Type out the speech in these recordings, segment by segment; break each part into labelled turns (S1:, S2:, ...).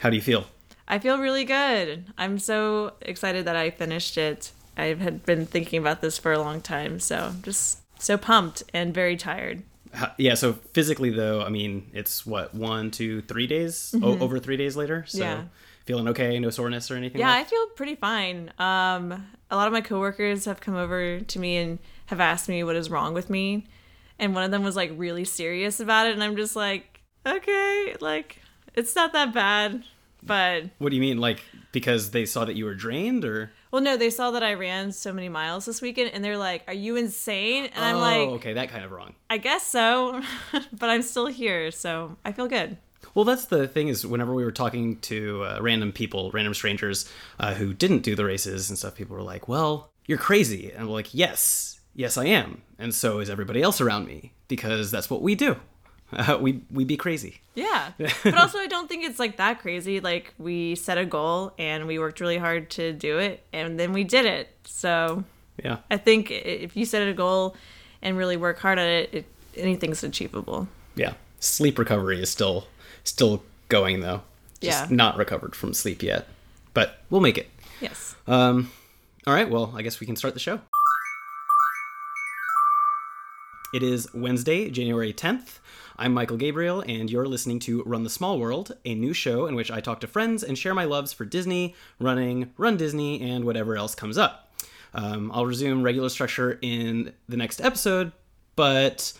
S1: How do you feel?
S2: I feel really good. I'm so excited that I finished it. I had been thinking about this for a long time, so just so pumped and very tired.
S1: How- yeah. So physically, though, I mean, it's what one, two, three days o- over three days later. So
S2: Mm-hmm. Yeah.
S1: feeling okay? No soreness or anything?
S2: Yeah, I feel pretty fine. Um, a lot of my coworkers have come over to me and have asked me what is wrong with me, and one of them was like really serious about it, and I'm just like, okay, like it's not that bad, but
S1: What do you mean? Like because they saw that you were drained, or?
S2: well, no, they saw that I ran so many miles this weekend, and they're like, "Are you insane?" And I'm
S1: oh,
S2: like,
S1: okay, that kind of wrong.
S2: I guess so, but I'm still here, so I feel good.
S1: Well, that's the thing is whenever we were talking to uh, random people, random strangers uh, who didn't do the races and stuff, people were like, "Well, you're crazy," and we're like, "Yes, yes, I am," and so is everybody else around me because that's what we do. Uh, we we be crazy.
S2: Yeah. but also, I don't think it's like that crazy. Like, we set a goal and we worked really hard to do it, and then we did it. So,
S1: Yeah.
S2: I think if you set a goal and really work hard at it, it anything's achievable.
S1: Yeah. Sleep recovery is still still going though. Just
S2: Yeah.
S1: not recovered from sleep yet. But we'll make it.
S2: Yes.
S1: Um all right, well, I guess we can start the show. It is Wednesday, January 10th. I'm Michael Gabriel, and you're listening to Run the Small World, a new show in which I talk to friends and share my loves for Disney, running, Run Disney, and whatever else comes up. Um, I'll resume regular structure in the next episode, but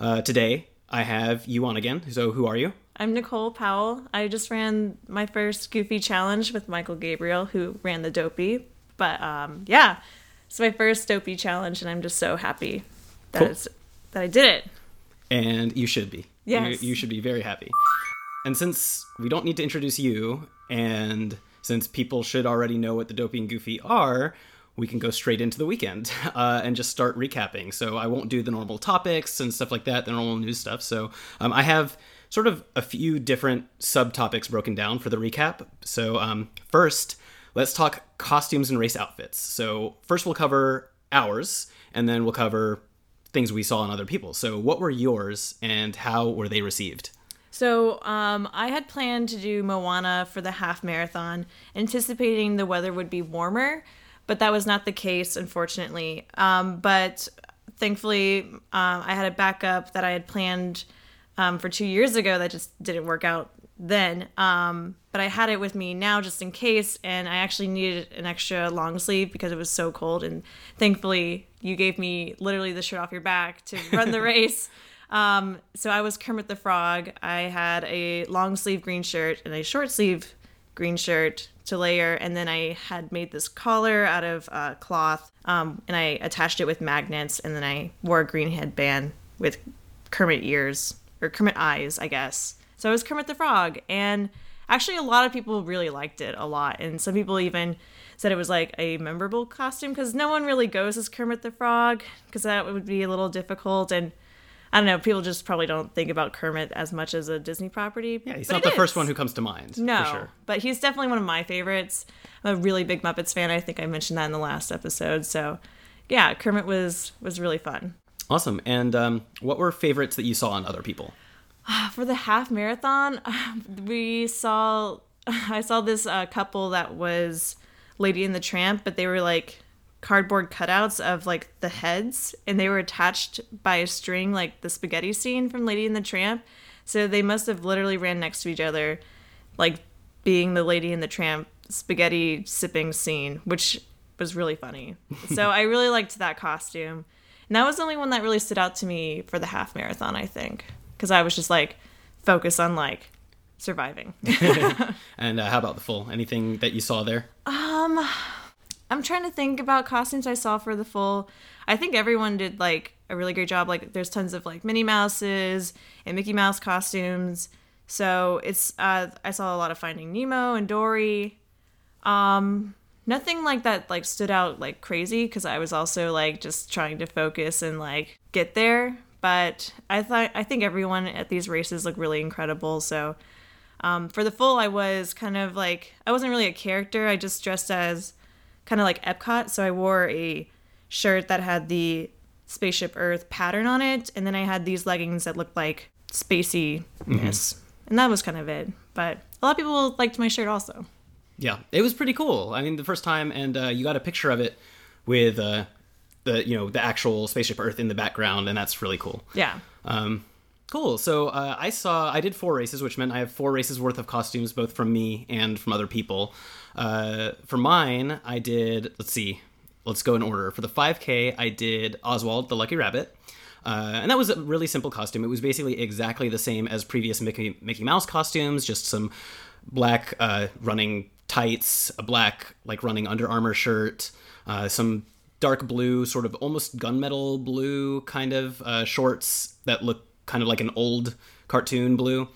S1: uh, today I have you on again. So, who are you?
S2: I'm Nicole Powell. I just ran my first Goofy challenge with Michael Gabriel, who ran the Dopey. But um, yeah, it's my first Dopey challenge, and I'm just so happy that
S1: Cool.
S2: it's that I did it.
S1: And you should be.
S2: Yes.
S1: You, you should be very happy. And since we don't need to introduce you, and since people should already know what the Dopey and Goofy are, we can go straight into the weekend uh, and just start recapping. So I won't do the normal topics and stuff like that, the normal news stuff. So um, I have sort of a few different subtopics broken down for the recap. So um, first, let's talk costumes and race outfits. So first, we'll cover ours, and then we'll cover things we saw in other people. So, what were yours and how were they received?
S2: So, um, I had planned to do Moana for the half marathon, anticipating the weather would be warmer, but that was not the case, unfortunately. Um, but thankfully, um, I had a backup that I had planned um, for two years ago that just didn't work out then. Um, but I had it with me now just in case, and I actually needed an extra long sleeve because it was so cold. And thankfully, you gave me literally the shirt off your back to run the race. Um, so I was Kermit the Frog. I had a long sleeve green shirt and a short sleeve green shirt to layer, and then I had made this collar out of uh, cloth, um, and I attached it with magnets, and then I wore a green headband with Kermit ears or Kermit eyes, I guess. So I was Kermit the Frog, and actually a lot of people really liked it a lot, and some people even said it was like a memorable costume because no one really goes as Kermit the Frog because that would be a little difficult and. I don't know. People just probably don't think about Kermit as much as a Disney property.
S1: Yeah, he's not the first one who comes to mind.
S2: No,
S1: For sure.
S2: but he's definitely one of my favorites. I'm a really big Muppets fan. I think I mentioned that in the last episode. So, yeah, Kermit was was really fun.
S1: Awesome. And um, what were favorites that you saw on other people?
S2: For the half marathon, we saw I saw this uh, couple that was Lady and the Tramp, but they were like cardboard cutouts of like the heads, and they were attached by a string, like the spaghetti scene from Lady and the Tramp. So they must have literally ran next to each other, like being the Lady and the Tramp spaghetti sipping scene, which was really funny. so I really liked that costume. And that was the only one that really stood out to me for the half marathon, I think. Because I was just like focused on like surviving.
S1: And uh, how about the full? Anything that you saw there?
S2: Um, I'm trying to think about costumes I saw for the full. I think everyone did like a really great job. Like there's tons of like Minnie Mouses and Mickey Mouse costumes. So it's uh I saw a lot of Finding Nemo and Dory. Um nothing like that like stood out like crazy because I was also like just trying to focus and like get there. But I thought I think everyone at these races looked really incredible. So um, for the full, I was kind of like I wasn't really a character. I just dressed as kind of like Epcot. So I wore a shirt that had the spaceship Earth pattern on it, and then I had these leggings that looked like spacey-ness, and that was kind of it. But a lot of people liked my shirt also.
S1: Yeah, it was pretty cool. I mean, the first time, and uh, you got a picture of it with uh, the you know the actual spaceship Earth in the background, and that's really cool.
S2: Yeah.
S1: Um, cool. So uh, I saw I did four races, which meant I have four races worth of costumes, both from me and from other people. Uh, for mine, I did. Let's see. Let's go in order. For the 5K, I did Oswald the Lucky Rabbit. Uh, and that was a really simple costume. It was basically exactly the same as previous Mickey, Mickey Mouse costumes, just some black uh, running tights, a black like running Under Armour shirt, uh, some dark blue, sort of almost gunmetal blue kind of uh, shorts that look kind of like an old cartoon blue.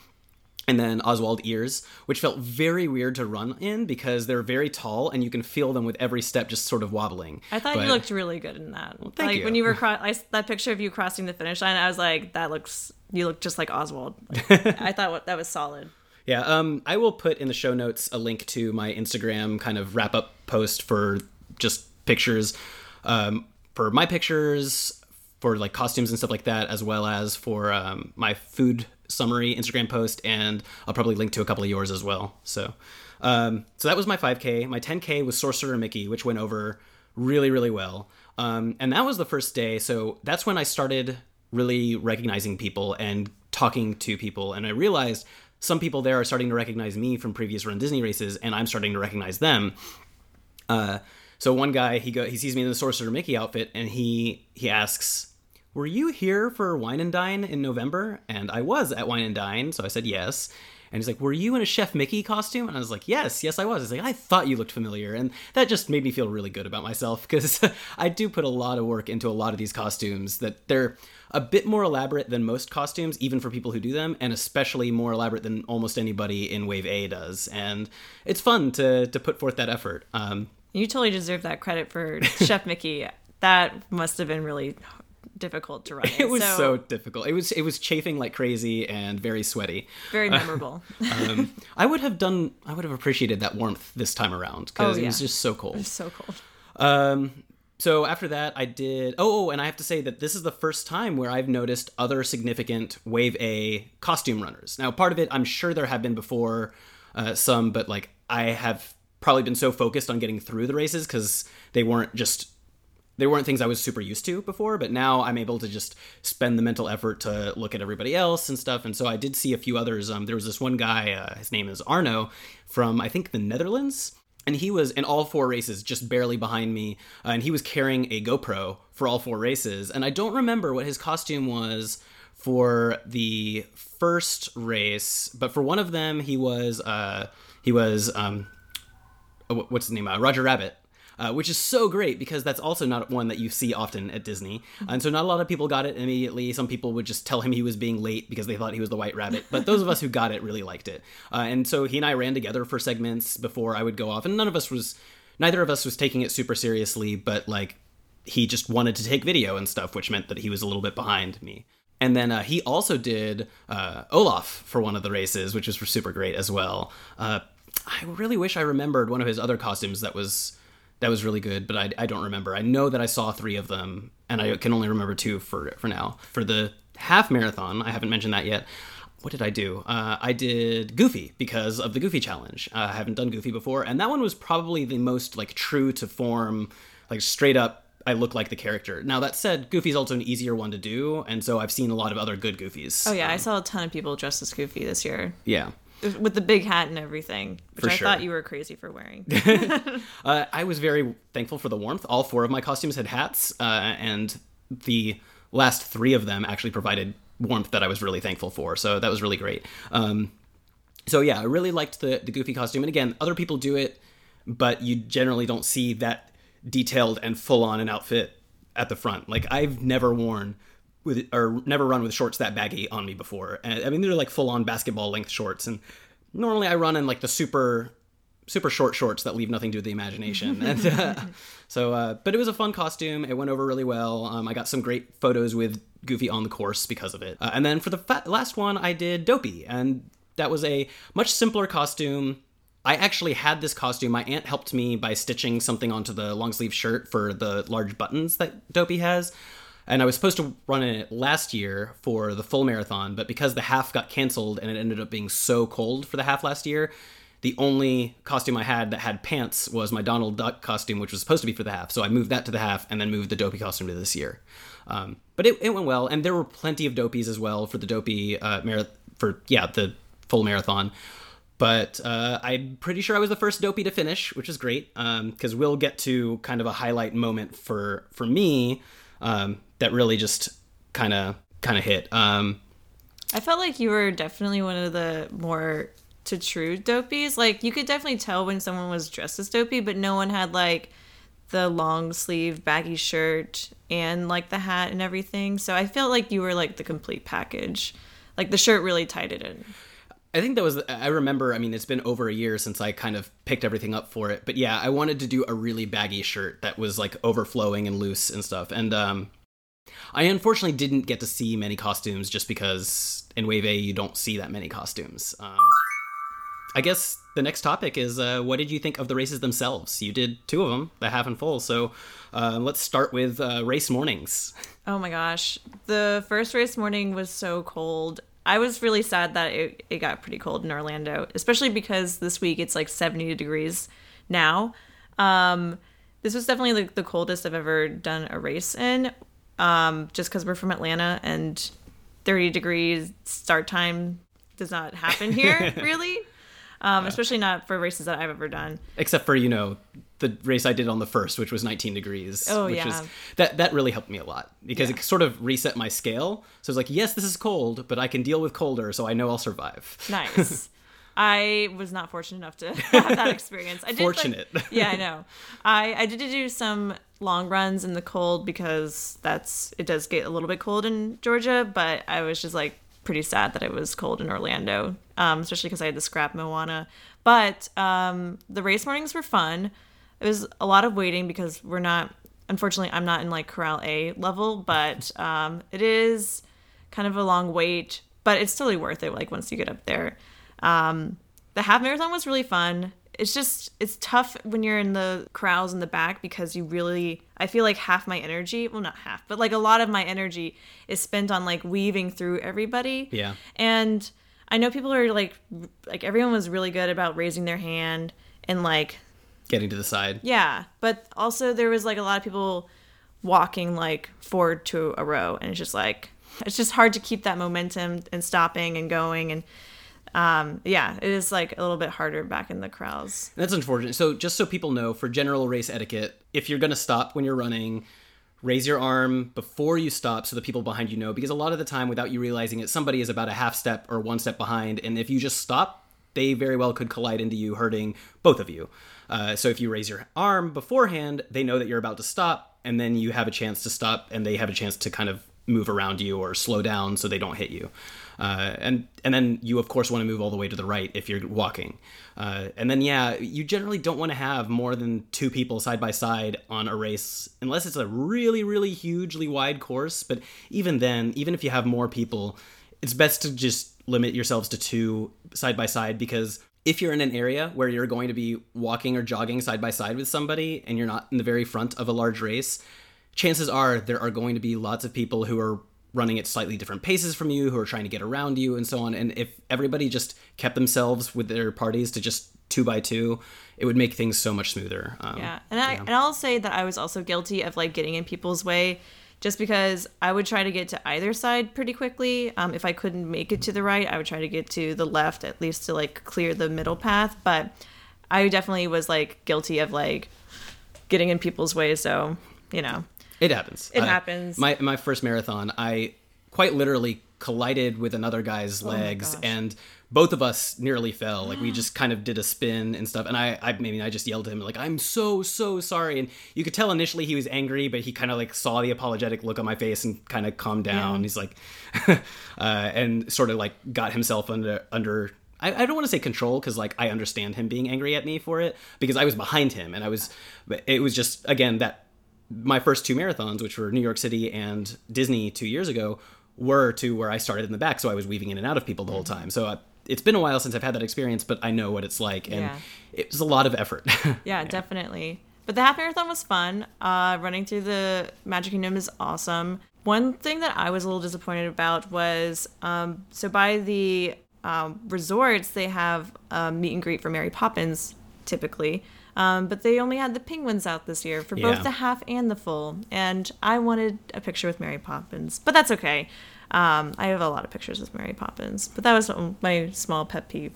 S1: And then Oswald ears, which felt very weird to run in because they're very tall and you can feel them with every step just sort of wobbling.
S2: I thought
S1: But-
S2: you looked really good in that.
S1: thank
S2: like
S1: you.
S2: when you were cro- I, that picture of you crossing the finish line, I was like, that looks you look just like Oswald. Like, I thought what, that was solid.
S1: Yeah, um, I will put in the show notes a link to my Instagram kind of wrap up post for just pictures, um, for my pictures, for like costumes and stuff like that, as well as for um, my food summary Instagram post, and I'll probably link to a couple of yours as well. So, um, so that was my 5K. My 10K was Sorcerer Mickey, which went over really, really well. Um, and that was the first day. So that's when I started really recognizing people and talking to people. And I realized some people there are starting to recognize me from previous Run Disney races, and I'm starting to recognize them. Uh, so one guy he go he sees me in the Sorcerer Mickey outfit, and he he asks, "Were you here for Wine and Dine in November?" And I was at Wine and Dine, so I said yes. And he's like, "Were you in a Chef Mickey costume?" And I was like, "Yes, yes, I was." He's like, "I thought you looked familiar," and that just made me feel really good about myself because I do put a lot of work into a lot of these costumes. That they're a bit more elaborate than most costumes, even for people who do them, and especially more elaborate than almost anybody in Wave A does. And it's fun to to put forth that effort. Um,
S2: You totally deserve that credit for Chef Mickey. That must have been really difficult to run. in.
S1: it was so, difficult. It was it was chafing like crazy and very sweaty.
S2: very memorable.
S1: Um, I would have done. I would have appreciated that warmth this time around because
S2: Oh,
S1: it was just so cold.
S2: so cold.
S1: Um, so after that, I did. Oh, oh, and I have to say that this is the first time where I've noticed other significant Wave A costume runners. Now, part of it, I'm sure there have been before uh, some, but like I have probably been so focused on getting through the races because they weren't just they weren't things I was super used to before, but now I'm able to just spend the mental effort to look at everybody else and stuff. And so I did see a few others. Um, there was this one guy, uh, his name is Arno, from I think the Netherlands. And he was in all four races, just barely behind me. Uh, and he was carrying a GoPro for all four races. And I don't remember what his costume was for the first race, but for one of them, he was uh, he was um, what's his name? Uh, Roger Rabbit. Uh, which is so great because that's also not one that you see often at Disney. And so not a lot of people got it immediately. Some people would just tell him he was being late because they thought he was the White Rabbit. But those of us who got it really liked it. Uh, and so he and I ran together for segments before I would go off. And none of us was, neither of us was taking it super seriously, but like he just wanted to take video and stuff, which meant that he was a little bit behind me. And then uh, he also did uh, Olaf for one of the races, which was super great as well. I really wish I remembered one of his other costumes that was that was really good, but I, I don't remember. I know that I saw three of them, and I can only remember two for for now. For the half marathon, I haven't mentioned that yet. What did I do? Uh, I did Goofy because of the Goofy challenge. Uh, I haven't done Goofy before, and that one was probably the most like true to form, like straight up. I look like the character. Now that said, Goofy's also an easier one to do, and so I've seen a lot of other good Goofies.
S2: Oh yeah, I saw a ton of people dressed as Goofy this year
S1: yeah.
S2: With the big hat and everything, which
S1: For
S2: I
S1: sure.
S2: thought you were crazy for wearing.
S1: Uh, I was very thankful for the warmth. All four of my costumes had hats, uh, and the last three of them actually provided warmth that I was really thankful for. So that was really great. Um, so yeah, I really liked the the goofy costume. And again, other people do it, but you generally don't see that detailed and full on an outfit at the front. Like I've never worn with or never run with shorts that baggy on me before. And, I mean, they're like full on basketball length shorts, and normally I run in like the super super short shorts that leave nothing to the imagination. and uh, so, uh, but it was a fun costume. It went over really well. Um, I got some great photos with Goofy on the course because of it. Uh, and then for the fa- last one, I did Dopey, and that was a much simpler costume. I actually had this costume. My aunt helped me by stitching something onto the long sleeve shirt for the large buttons that Dopey has. And I was supposed to run it last year for the full marathon, but because the half got canceled and it ended up being so cold for the half last year, the only costume I had that had pants was my Donald Duck costume, which was supposed to be for the half. So I moved that to the half and then moved the dopey costume to this year. Um, but it, it went well, and there were plenty of dopies as well for the dopey uh, marathon. For yeah, the full marathon. But uh, I'm pretty sure I was the first dopey to finish, which is great because um, we'll get to kind of a highlight moment for for me um, that really just kind of kind of hit. Um,
S2: I felt like you were definitely one of the more to true dopies. Like you could definitely tell when someone was dressed as dopey, but no one had like the long sleeve baggy shirt and like the hat and everything. So I felt like you were like the complete package. Like the shirt really tied it in.
S1: I think that was I remember, I mean, it's been over a year since I kind of picked everything up for it. But yeah, I wanted to do a really baggy shirt that was like overflowing and loose and stuff. And um I unfortunately didn't get to see many costumes just because in Wave A you don't see that many costumes. Um I guess the next topic is uh, what did you think of the races themselves? You did two of them, the half and full. So uh, let's start with uh, race mornings.
S2: Oh my gosh. The first race morning was so cold. I was really sad that it, it got pretty cold in Orlando, especially because this week it's like 70 degrees now. Um, this was definitely like the coldest I've ever done a race in, um, just because we're from Atlanta and 30 degrees start time does not happen here, really um, yeah. especially not for races that I've ever done.
S1: Except for you know the race I did on the first, which was 19 degrees.
S2: Oh
S1: which
S2: yeah,
S1: is, that that really helped me a lot because yeah. it sort of reset my scale. So it's like, yes, this is cold, but I can deal with colder, so I know I'll survive.
S2: Nice. I was not fortunate enough to have that experience. I did
S1: fortunate.
S2: Like, yeah, I know. I I did do some long runs in the cold because that's it does get a little bit cold in Georgia, but I was just like pretty sad that it was cold in Orlando, um, especially because I had to scrap Moana. But um, the race mornings were fun. It was a lot of waiting because we're not, unfortunately, I'm not in like Corral A level, but um, it is kind of a long wait, but it's totally worth it. Like once you get up there, um, the half marathon was really fun it's just it's tough when you're in the crowds in the back because you really I feel like half my energy, well not half, but like a lot of my energy is spent on like weaving through everybody.
S1: Yeah.
S2: And I know people are like like everyone was really good about raising their hand and like
S1: getting to the side.
S2: Yeah, but also there was like a lot of people walking like forward to a row and it's just like it's just hard to keep that momentum and stopping and going and um, yeah, it is like a little bit harder back in the crowds.
S1: That's unfortunate. So just so people know, for general race etiquette, if you're going to stop when you're running, raise your arm before you stop so the people behind you know because a lot of the time without you realizing it somebody is about a half step or one step behind and if you just stop they very well could collide into you hurting both of you uh, so if you raise your arm beforehand they know that you're about to stop and then you have a chance to stop and they have a chance to kind of move around you or slow down so they don't hit you. Uh, and and then you of course want to move all the way to the right if you're walking. Uh, and then yeah, you generally don't want to have more than two people side by side on a race unless it's a really really hugely wide course. But even then, even if you have more people, it's best to just limit yourselves to two side by side because if you're in an area where you're going to be walking or jogging side by side with somebody and you're not in the very front of a large race, chances are there are going to be lots of people who are running at slightly different paces from you, who are trying to get around you, and so on. And if everybody just kept themselves with their parties to just two by two, it would make things so much smoother.
S2: Um, yeah, and I yeah. and I'll say that I was also guilty of like getting in people's way, just because I would try to get to either side pretty quickly. Um, if I couldn't make it to the right, I would try to get to the left at least to like clear the middle path. But I definitely was like guilty of like getting in people's way. So you know.
S1: It happens.
S2: It uh, happens.
S1: My my first marathon, I quite literally collided with another guy's oh legs and both of us nearly fell like we just kind of did a spin and stuff and i i maybe i just yelled at him like i'm so so sorry and you could tell initially he was angry but he kind of like saw the apologetic look on my face and kind of calmed down yeah. he's like uh, and sort of like got himself under under I, I don't want to say control because like I understand him being angry at me for it because I was behind him and I was it was just again that my first two marathons, which were New York City and Disney two years ago, were to where I started in the back, so I was weaving in and out of people the whole time. So uh, it's been a while since I've had that experience, but I know what it's like, and yeah. it was a lot of effort.
S2: yeah, yeah, definitely. But the half marathon was fun. Uh, running through the Magic Kingdom is awesome. one thing that I was a little disappointed about was um, so by the um, resorts they have a meet and greet for Mary Poppins typically, um, but they only had the penguins out this year for both
S1: Yeah.
S2: the half and the full, and I wanted a picture with Mary Poppins, but that's okay. Um, I have a lot of pictures with Mary Poppins, but that was my small pet peeve.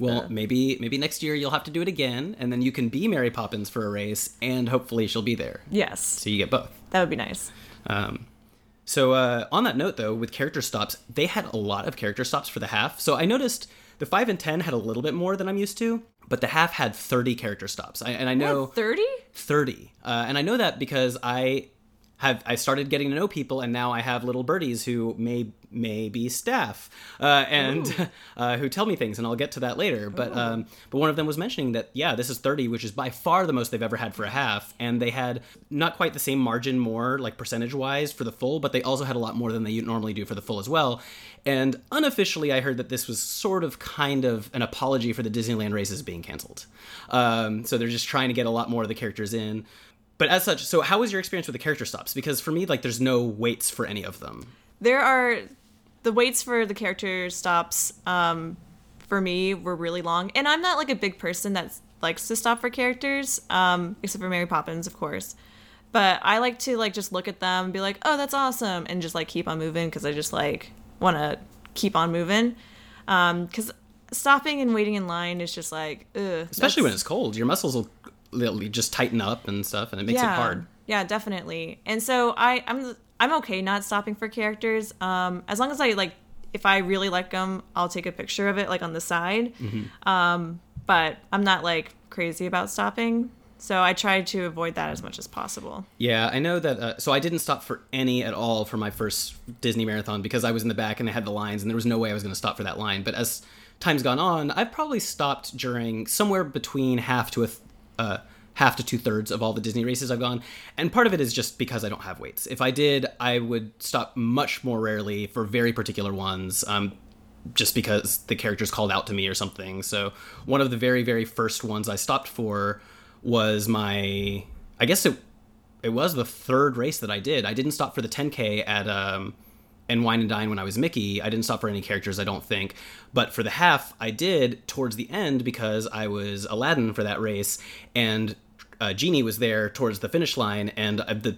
S1: Well,
S2: the,
S1: maybe maybe next year you'll have to do it again, and then you can be Mary Poppins for a race, and hopefully she'll be there,
S2: yes,
S1: so you get both.
S2: that would be nice.
S1: Um, so uh, on that note, though, with character stops, they had a lot of character stops for the half. So I noticed the five and ten had a little bit more than I'm used to, but the half had 30 character stops. I, and I know
S2: Thirty?
S1: 30, uh, and I know that because I have I started getting to know people, and now I have little birdies who may may be staff uh, and uh, who tell me things, and I'll get to that later. But um, but one of them was mentioning that yeah, this is 30, which is by far the most they've ever had for a half, and they had not quite the same margin more like percentage wise for the full, but they also had a lot more than they normally do for the full as well. And unofficially, I heard that this was sort of kind of an apology for the Disneyland races being canceled. Um, so they're just trying to get a lot more of the characters in. But as such, so how was your experience with the character stops? Because for me, like, there's no waits for any of them.
S2: there are the waits for the character stops um for me were really long and i'm not like a big person that likes to stop for characters um except for mary poppins of course but i like to like just look at them and be like oh that's awesome and just like keep on moving because i just like want to keep on moving um because stopping and waiting in line is just like ugh,
S1: Especially when it's cold. Your muscles will just tighten up and stuff, and it makes it hard.
S2: Yeah, definitely. And so I I'm I'm okay not stopping for characters. Um, as long as I like, if I really like them, I'll take a picture of it like on the side.
S1: Mm-hmm.
S2: Um, but I'm not like crazy about stopping. So I try to avoid that as much as possible.
S1: Yeah, I know that. Uh, so I didn't stop for any at all for my first Disney marathon because I was in the back and they had the lines, and there was no way I was going to stop for that line. But as time's gone on, I've probably stopped during somewhere between half to a th- uh, half to two thirds of all the Disney races I've gone, and part of it is just because I don't have waits. If I did, I would stop much more rarely for very particular ones. Um, just because the characters called out to me or something. So one of the very very first ones I stopped for was my I guess it it was the third race that I did. I didn't stop for the 10k at um and Wine and Dine when I was Mickey. I didn't stop for any characters, I don't think. But for the half, I did towards the end because I was Aladdin for that race, and uh, Genie was there towards the finish line, and uh, the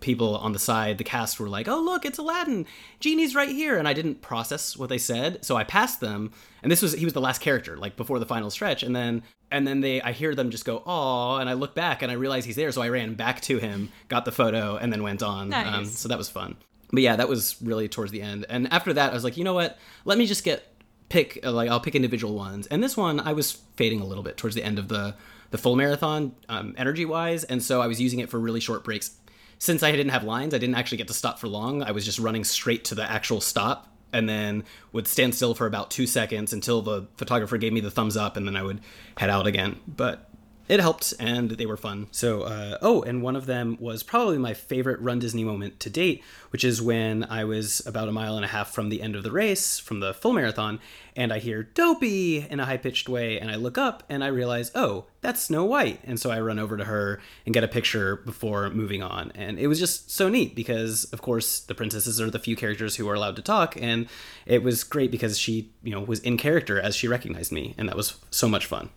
S1: people on the side, the cast were like, "Oh, look, it's Aladdin. Genie's right here." And I didn't process what they said, so I passed them. And this was he was the last character, like before the final stretch, and then and then they I hear them just go, "Oh," and I look back and I realize he's there, so I ran back to him, got the photo, and then went on. Um, so that was fun. But yeah, that was really towards the end. And after that, I was like, you know what? Let me just get pick uh, like I'll pick individual ones. And this one, I was fading a little bit towards the end of the the full marathon, um, energy wise, and so I was using it for really short breaks. Since I didn't have lines, I didn't actually get to stop for long. I was just running straight to the actual stop, and then would stand still for about two seconds until the photographer gave me the thumbs up, and then I would head out again. But it helped and they were fun. So, uh, oh, and one of them was probably my favorite Run Disney moment to date, which is when I was about a mile and a half from the end of the race, from the full marathon, and I hear Dopey in a high pitched way, and I look up and I realize, oh, that's Snow White. And so I run over to her and get a picture before moving on. And it was just so neat because, of course, the princesses are the few characters who are allowed to talk, and it was great because she, you know, was in character as she recognized me, and that was so much fun.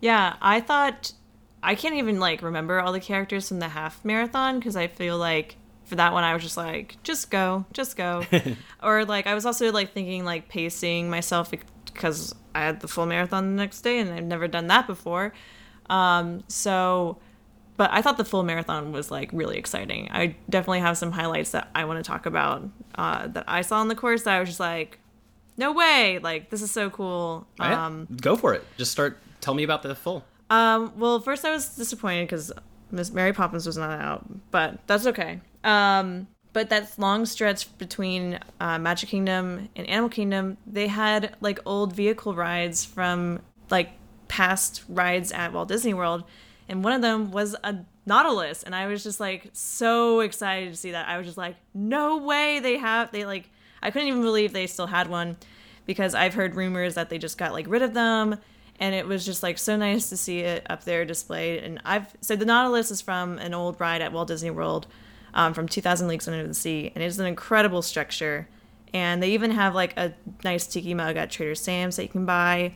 S2: Yeah, I thought I can't even like remember all the characters from the half marathon because I feel like for that one I was just like just go, just go. or like I was also like thinking like pacing myself because I had the full marathon the next day and I've never done that before. Um so but I thought the full marathon was like really exciting. I definitely have some highlights that I want to talk about uh, that I saw in the course that I was just like, no way! Like this is so cool.
S1: Oh, yeah?
S2: Um,
S1: Go for it. Just start. Tell me about the full.
S2: um, well, first I was disappointed because Miss Mary Poppins was not out, but that's okay. Um, but that long stretch between uh, Magic Kingdom and Animal Kingdom, they had like old vehicle rides from like past rides at Walt Disney World, and one of them was a Nautilus, and I was just like so excited to see that. I was just like, no way they have they like I couldn't even believe they still had one because I've heard rumors that they just got like rid of them and it was just like so nice to see it up there displayed and I've so the Nautilus is from an old ride at Walt Disney World um, from 2000 Leagues Under the Sea, and it's an incredible structure. And they even have like a nice tiki mug at Trader Sam's that you can buy,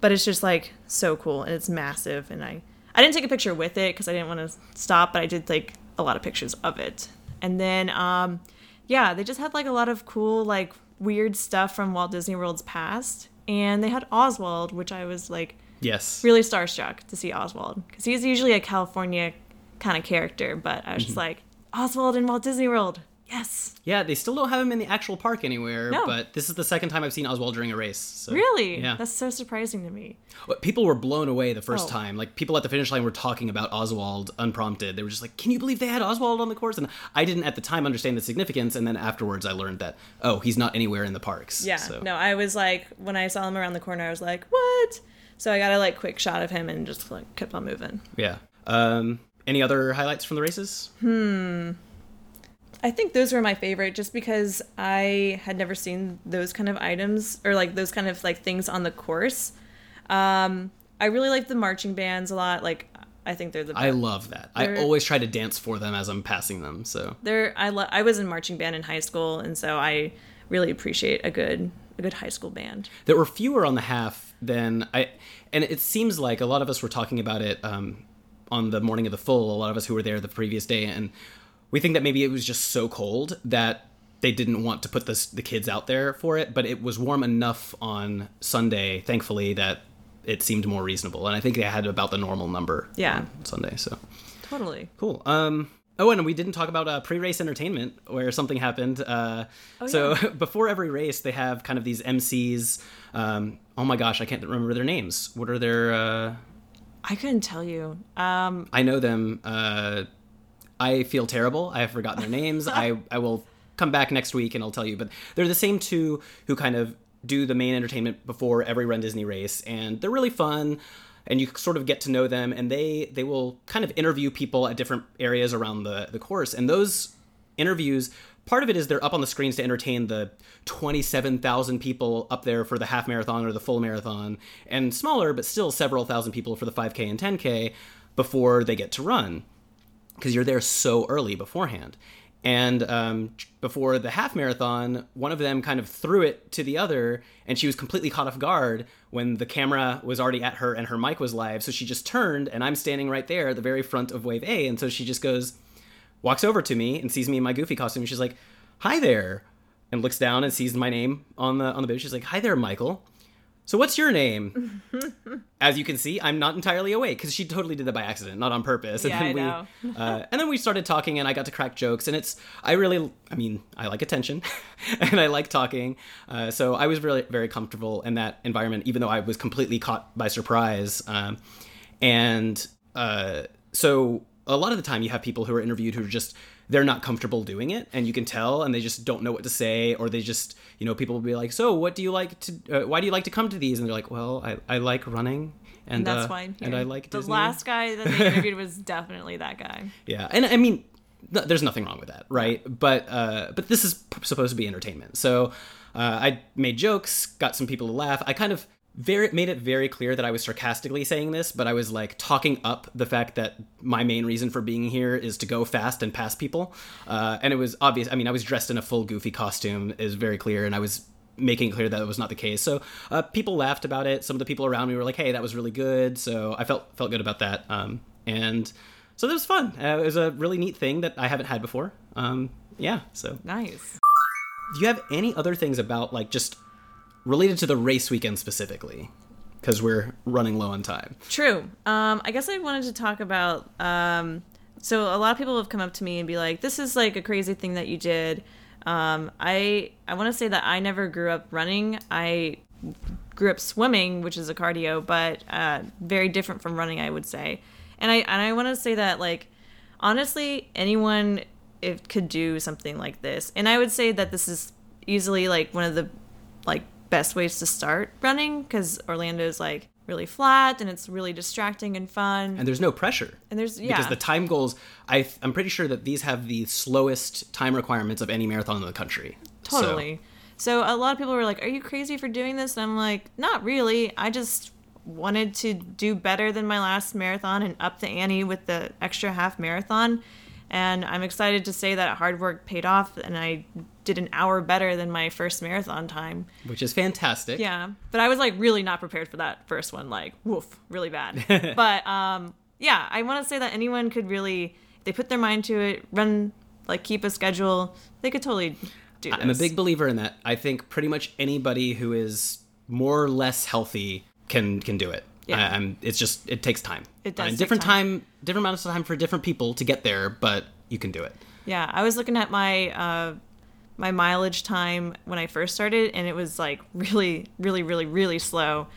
S2: but it's just like so cool and it's massive. And I I didn't take a picture with it because I didn't want to stop, but I did take a lot of pictures of it. And then um, yeah, they just had like a lot of cool like weird stuff from Walt Disney World's past, and they had Oswald, which I was like
S1: Yes.
S2: really starstruck to see Oswald because he's usually a California kind of character, but I was just mm-hmm. like Oswald in Walt Disney World. Yes,
S1: Yeah, they still don't have him in the actual park anywhere,
S2: No.
S1: but this is the second time I've seen Oswald during a race. So,
S2: really?
S1: Yeah.
S2: That's so surprising to me.
S1: People were blown away the first
S2: Oh.
S1: time. Like people at the finish line were talking about Oswald unprompted. They were just like, "Can you believe they had Oswald on the course?" And I didn't at the time understand the significance, and then afterwards I learned that oh, he's not anywhere in the parks.
S2: Yeah.
S1: So,
S2: No, I was like when I saw him around the corner, I was like, what? So I got a like quick shot of him and just like kept on moving.
S1: Yeah. Um, any other highlights from the races?
S2: I think those were my favorite just because I had never seen those kind of items or like those kind of like things on the course. Um, I really like the marching bands a lot. Like I think they're the best.
S1: I love that. I
S2: They're-
S1: always try to dance for them as I'm passing them. So
S2: they're I lo- I was in marching band in high school and so I really appreciate a good a good high school band.
S1: there were fewer on the half than I, and it seems like a lot of us were talking about it um, on the morning of the full. A lot of us who were there the previous day, and we think that maybe it was just so cold that they didn't want to put this, the kids out there for it. But it was warm enough on Sunday, thankfully, that it seemed more reasonable. And I think they had about the normal number
S2: Yeah.
S1: on Sunday. So
S2: Totally.
S1: Cool. Um, oh, and we didn't talk about uh, pre-race entertainment where something happened. Uh,
S2: Oh,
S1: so before every race, they have kind of these MCs. Um, oh my gosh, I can't remember their names. What are their? Uh,
S2: I couldn't tell you. Um,
S1: I know them. I feel terrible. I have forgotten their names. I I will come back next week and I'll tell you. But they're the same two who kind of do the main entertainment before every Run Disney race, and they're really fun. And you sort of get to know them, and they they will kind of interview people at different areas around the the course. And those interviews, part of it is they're up on the screens to entertain the 27,000 people up there for the half marathon or the full marathon, and smaller, but still several thousand people for the 5K and 10K before they get to run because you're there so early beforehand. And um, before the half marathon, one of them kind of threw it to the other, and she was completely caught off guard when the camera was already at her and her mic was live. So she just turned, and I'm standing right there at the very front of Wave A. And so she just goes, walks over to me and sees me in my goofy costume. She's like, "Hi there," and looks down and sees my name on the on the bib. She's like, "Hi there, Michael." So what's your name? As you can see, I'm not entirely awake because she totally did that by accident, not on purpose. And
S2: Yeah,
S1: then
S2: I
S1: we,
S2: know.
S1: uh, and then we started talking, and I got to crack jokes, and it's I really, I mean, I like attention, and I like talking, uh, so I was really very comfortable in that environment, even though I was completely caught by surprise, um, and uh, so a lot of the time you have people who are interviewed who are just they're not comfortable doing it and you can tell and they just don't know what to say or they just you know people will be like so what do you like to uh, why do you like to come to these and they're like well i, I like running and,
S2: and that's
S1: uh,
S2: why I'm here.
S1: and i like
S2: the
S1: Disney.
S2: last guy that they interviewed was definitely that guy.
S1: yeah and i mean th- there's nothing wrong with that right but uh but this is p- supposed to be entertainment so uh, i made jokes got some people to laugh i kind of very made it very clear that i was sarcastically saying this but i was like talking up the fact that my main reason for being here is to go fast and pass people uh, and it was obvious i mean i was dressed in a full goofy costume is very clear and i was making it clear that it was not the case so uh, people laughed about it some of the people around me were like hey that was really good so i felt felt good about that um, and so that was fun. Uh, it was a really neat thing that I haven't had before. Um, yeah. So,
S2: Nice.
S1: do you have any other things about like just related to the race weekend specifically? Because we're running low on time.
S2: True. Um, I guess I wanted to talk about. Um, so a lot of people have come up to me and be like, "This is like a crazy thing that you did." Um, I I want to say that I never grew up running. I grew up swimming, which is a cardio, but uh, very different from running, I would say. And I and I want to say that like honestly, anyone if could do something like this, and I would say that this is easily like one of the like best ways to start running because Orlando is like really flat and it's really distracting and fun.
S1: And there's no pressure.
S2: And there's yeah,
S1: Because the time goals, I, I'm pretty sure that these have the slowest time requirements of any marathon in the country. So-
S2: totally. So, a lot of people were like, "Are you crazy for doing this?" And I'm like, "Not really. I just wanted to do better than my last marathon and up the ante with the extra half marathon." And I'm excited to say that hard work paid off and I did an hour better than my first marathon time.
S1: Which is fantastic.
S2: Yeah. But I was like really not prepared for that first one, like woof, really bad. but um yeah, I want to say that anyone could really if they put their mind to it, run like keep a schedule, they could totally do this.
S1: I'm a big believer in that. I think pretty much anybody who is more or less healthy can can do it.
S2: Yeah.
S1: It's just it takes time.
S2: It does
S1: Uh, different
S2: time.
S1: time, different amounts of time for different people to get there, but you can do it.
S2: Yeah, I was looking at my uh, my mileage time when I first started, and it was like really, really, really, really slow.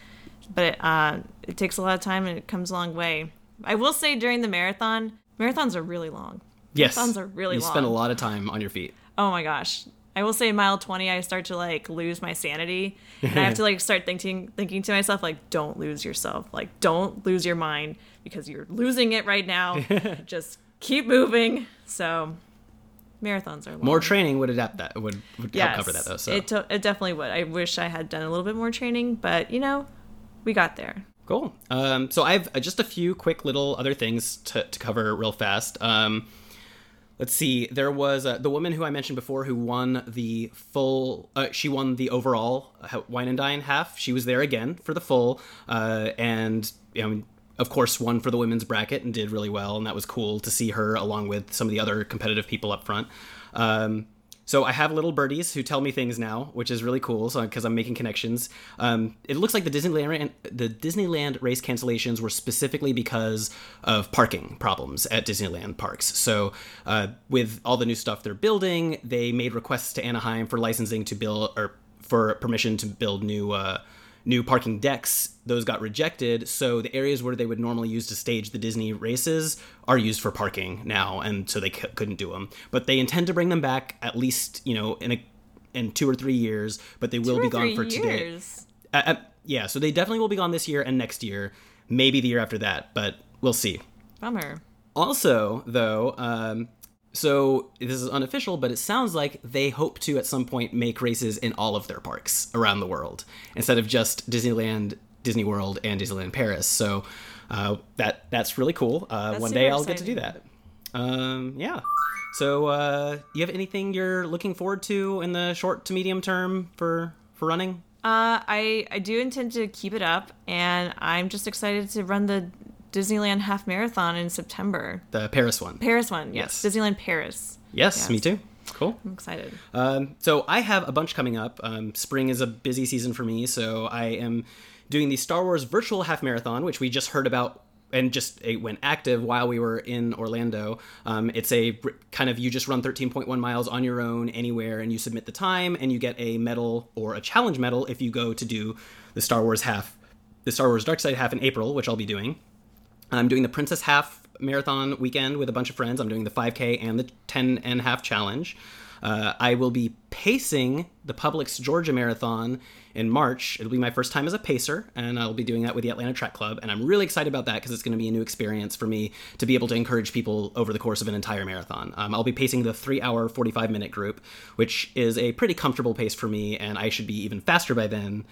S2: But uh, it takes a lot of time, and it comes a long way. I will say during the marathon, marathons are really long.
S1: Yes,
S2: Marathons are really
S1: you
S2: long.
S1: spend a lot of time on your feet.
S2: Oh my gosh. I will say mile 20 I start to like lose my sanity and I have to like start thinking thinking to myself like don't lose yourself. Like don't lose your mind because you're losing it right now. Just keep moving. So marathons are long.
S1: More training would adapt that would would help cover that though. So
S2: it, to- it definitely would. I wish I had done a little bit more training, but you know, we got there.
S1: Cool. Um, so I have uh, just a few quick little other things to, to cover real fast. Um, let's see. There was uh, the woman who I mentioned before who won the full. Uh, she won the overall uh, wine and dine half. She was there again for the full, uh, and you know, of course, won for the women's bracket and did really well. And that was cool to see her along with some of the other competitive people up front. Um, so I have little birdies who tell me things now, which is really cool. So because I'm making connections, um, it looks like the Disneyland the Disneyland race cancellations were specifically because of parking problems at Disneyland parks. So uh, with all the new stuff they're building, they made requests to Anaheim for licensing to build or for permission to build new. Uh, new parking decks those got rejected so the areas where they would normally use to stage the disney races are used for parking now and so they c- couldn't do them but they intend to bring them back at least you know in a in two or three years but they will be gone for today
S2: years.
S1: uh, uh, yeah so they definitely will be gone this year and next year maybe the year after that but we'll see
S2: Bummer.
S1: also, though, um, so this is unofficial, but it sounds like they hope to at some point make races in all of their parks around the world instead of just Disneyland, Disney World, and Disneyland Paris. So uh, that that's really cool. Uh,
S2: That's
S1: one day I'll get to do that. Um, yeah. So uh, you have anything you're looking forward to in the short to medium term for for running?
S2: Uh, I I do intend to keep it up, and I'm just excited to run the Disneyland half marathon in September.
S1: The Paris one.
S2: Paris one, yes,
S1: Yes.
S2: Disneyland Paris.
S1: Yes,
S2: Yes.
S1: me too. Cool.
S2: I'm excited.
S1: Um, so I have a bunch coming up. Um, spring is a busy season for me, so I am doing the Star Wars Virtual Half Marathon, which we just heard about and just it went active while we were in Orlando. Um, it's a kind of you just run 13.1 miles on your own anywhere, and you submit the time, and you get a medal or a challenge medal if you go to do the Star Wars half, the Star Wars Dark Side half in April, which I'll be doing. I'm doing the Princess Half Marathon weekend with a bunch of friends. I'm doing the 5K and the 10 and a half challenge. Uh, I will be pacing the Publix Georgia Marathon in March. It'll be my first time as a pacer, and I'll be doing that with the Atlanta Track Club. And I'm really excited about that because it's going to be a new experience for me to be able to encourage people over the course of an entire marathon. Um, I'll be pacing the three hour, 45 minute group, which is a pretty comfortable pace for me, and I should be even faster by then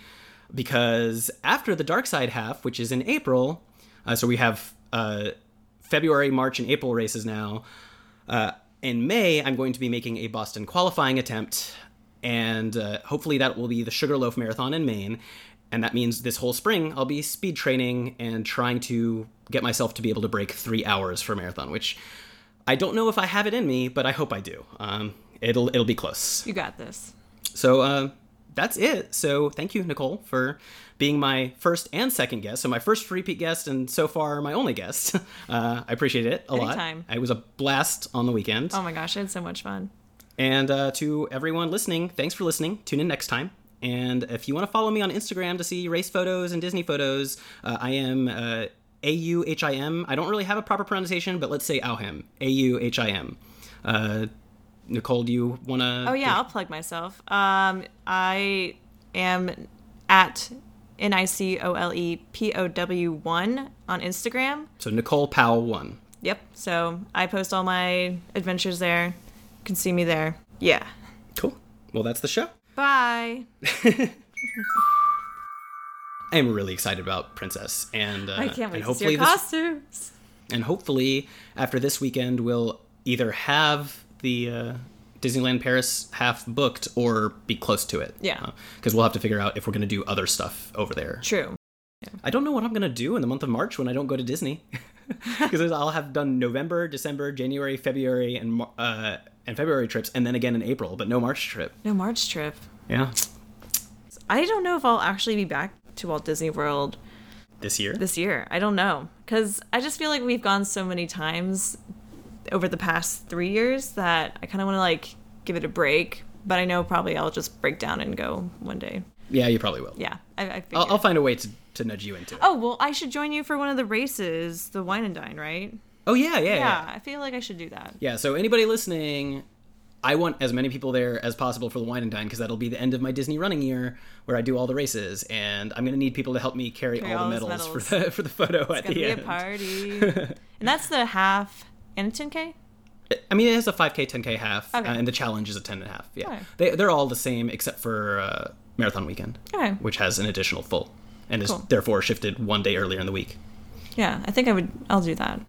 S1: because after the dark side half which is in april uh, so we have uh, february march and april races now uh, in may i'm going to be making a boston qualifying attempt and uh, hopefully that will be the sugarloaf marathon in maine and that means this whole spring i'll be speed training and trying to get myself to be able to break three hours for a marathon which i don't know if i have it in me but i hope i do um, it'll it'll be close
S2: You got this.
S1: so uh, that's it. So thank you, Nicole, for being my first and second guest. So my first repeat guest, and so far my only guest. Uh, I appreciate it a
S2: Anytime.
S1: lot. It was a blast on the weekend.
S2: Oh my gosh, I had so much fun.
S1: And uh, to everyone listening, thanks for listening. Tune in next time. And if you want to follow me on Instagram to see race photos and Disney photos, uh, I am uh, A U H I M. I don't really have a proper pronunciation, but let's say Auhim. A U H I M. Uh, Nicole, do you want to?
S2: Oh yeah, I'll plug myself. Um, I am at N I C O L E P O W one on Instagram.
S1: So Nicole Powell one.
S2: Yep. So I post all my adventures there. You can see me there. Yeah.
S1: Cool. Well, that's the show.
S2: Bye.
S1: I am really excited about Princess, and uh,
S2: I can't wait
S1: and
S2: to see
S1: hopefully
S2: your
S1: this,
S2: costumes.
S1: and hopefully after this weekend we'll either have the uh, Disneyland Paris half booked or be close to it.
S2: Yeah.
S1: Because we'll have to figure out if we're going to do other stuff over there.
S2: True.
S1: I don't know what I'm going to do in the month of March when I don't go to Disney. Because I'll have done November, December, January, February, and uh, and February trips, and then again in April, but no March trip.
S2: No March trip.
S1: Yeah.
S2: I don't know if I'll actually be back to Walt Disney World
S1: This year?
S2: this year. I don't know. Because I just feel like we've gone so many times over the past three years that I kind of want to like give it a break. But I know probably I'll just break down and go one day.
S1: yeah, you probably will.
S2: Yeah, I, I
S1: I'll, I'll find a way to, to nudge you into it.
S2: oh, well, I should join you for one of the races, the Wine and Dine, right?
S1: Oh, yeah, yeah,
S2: Yeah,
S1: yeah.
S2: I feel like I should do that.
S1: Yeah, so anybody listening, I want as many people there as possible for the wine and dine because that'll be the end of my Disney running year where I do all the races, and I'm gonna need people to help me carry,
S2: Carry
S1: all,
S2: all
S1: the medals,
S2: medals.
S1: for the for the photo at
S2: It's gonna
S1: the
S2: be
S1: end.
S2: a party. and that's the half and a 10K?
S1: I mean, it has a 5K, 10K half,
S2: Okay.
S1: uh, and the challenge is a 10 and a half. Yeah, they they're all the same except for uh, marathon weekend,
S2: Okay.
S1: which has an additional full, and is therefore shifted one day earlier in the week.
S2: Yeah, I think I would, I'll do that.